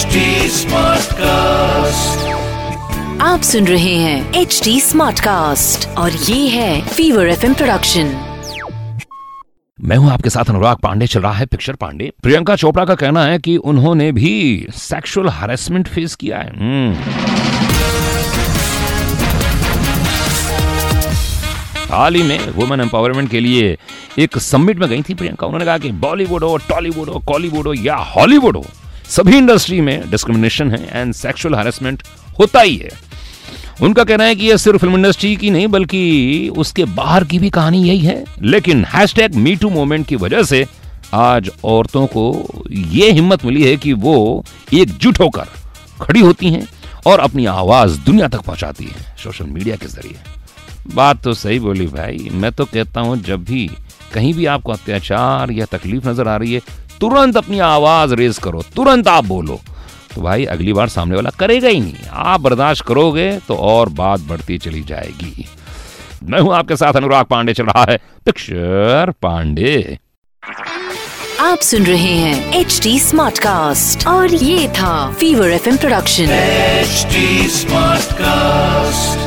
HD Smartcast. आप सुन रहे हैं एच डी स्मार्ट कास्ट और ये है फीवर एफ़ प्रोडक्शन मैं हूँ आपके साथ अनुराग पांडे चल रहा है पिक्चर पांडे प्रियंका चोपड़ा का कहना है कि उन्होंने भी सेक्सुअल हरेसमेंट फेस किया है हम्म। हाल ही में वुमेन एम्पावरमेंट के लिए एक समिट में गई थी प्रियंका उन्होंने कहा कि बॉलीवुड हो टॉलीवुड हो कॉलीवुड हो या हॉलीवुड हो सभी इंडस्ट्री में डिस्क्रिमिनेशन है एंड सेक्सुअल हरेसमेंट होता ही है। उनका कहना है कि यह सिर्फ़ फ़िल्म इंडस्ट्री की नहीं, बल्कि उसके बाहर की भी कहानी यही है। लेकिन hashtag me too movement की वजह से आज औरतों को यह हिम्मत मिली है कि वो एकजुट होकर खड़ी होती हैं और अपनी आवाज़ दुनिया तक पहुंचाती हैं। सोशल मीडिया के ज़रिए। बात तो सही बोली भाई। मैं तो कहता हूँ जब भी कहीं भी आपको अत्याचार या तकलीफ़ नज़र आ रही है तुरंत अपनी आवाज़ रेज करो तुरंत आप बोलो। तो भाई अगली बार सामने वाला करेगा ही नहीं। आप बर्दाश्त करोगे तो और बात बढ़ती चली जाएगी। मैं हूँ आपके साथ अनुराग पांडे चल रहा है पिक्चर पांडे। आप सुन रहे हैं एच डी स्मार्ट कास्ट और ये था fever F production HD Smartcast.